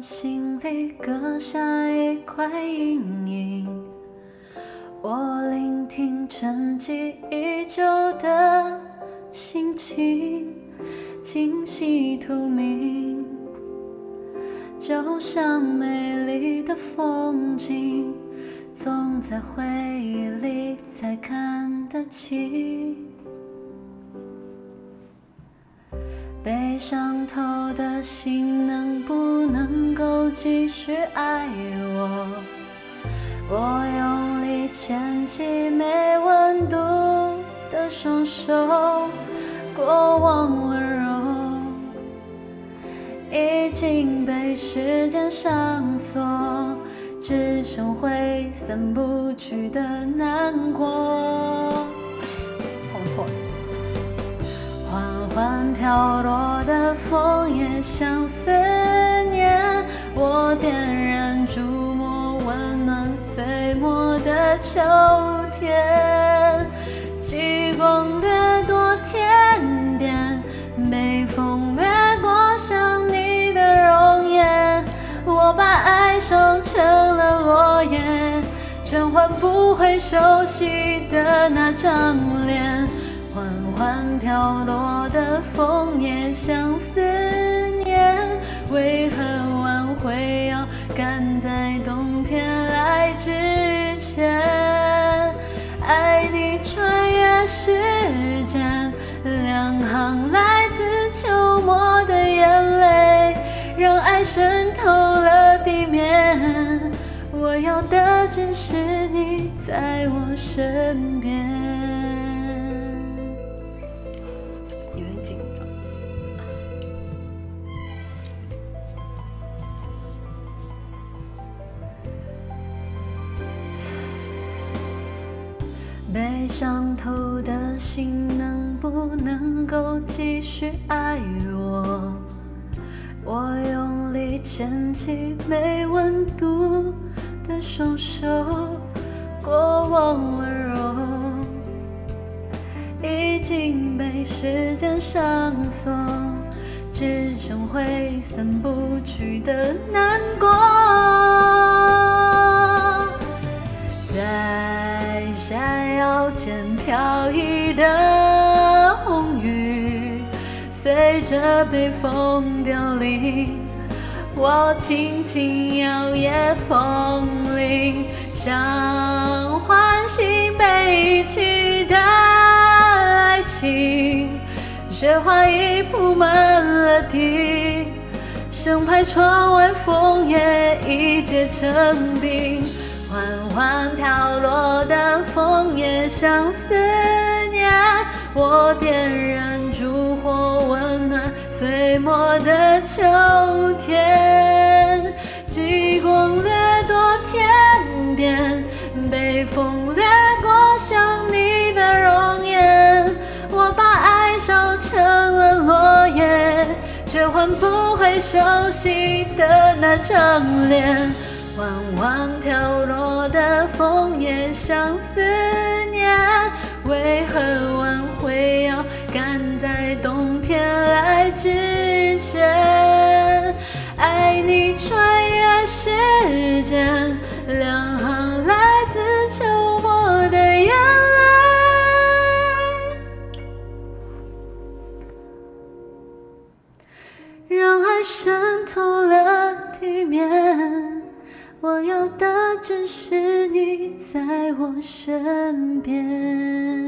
心里搁下一块阴影。我聆听沉寂已久的心情，清晰透明，就像美丽的风景，总在回忆里才看得清。被伤透的心，能不能够继续爱我？我用力牵起没温度的双手，过往温柔已经被时间上锁，只剩挥散不去的难过。是不是唱错了？缓缓飘落的枫叶相思念，我点燃烛火，温暖碎末的秋天。极光掠夺天边，北风掠过想你的容颜。我把爱烧成了落叶，却换不回熟悉的那张脸。缓缓飘落的枫叶像思念，为何挽回要赶在冬天来之前？爱你穿越时间，两行来自秋末的眼泪，让爱渗透了地面。我要的只是你在我身边。被伤透的心，能不能够继续爱我？我用力牵起没温度的双手，过往温柔已经被时间上锁，只剩挥散不去的难随着北风凋零。我轻轻摇曳风铃，想唤醒被遗弃的爱情。雪花已铺满了地，生怕窗外枫叶已结成冰。缓缓飘落的枫叶像思念，我点燃烛岁，末的秋天。极光掠夺天边，北风掠过想你的容颜。我把爱烧成了落叶，却换不回熟悉的那张脸。缓缓飘落的枫叶像思念，为何挽回前？爱你穿越时间，两行来自秋末的眼泪，让爱渗透了地面。我要的只是你在我身边。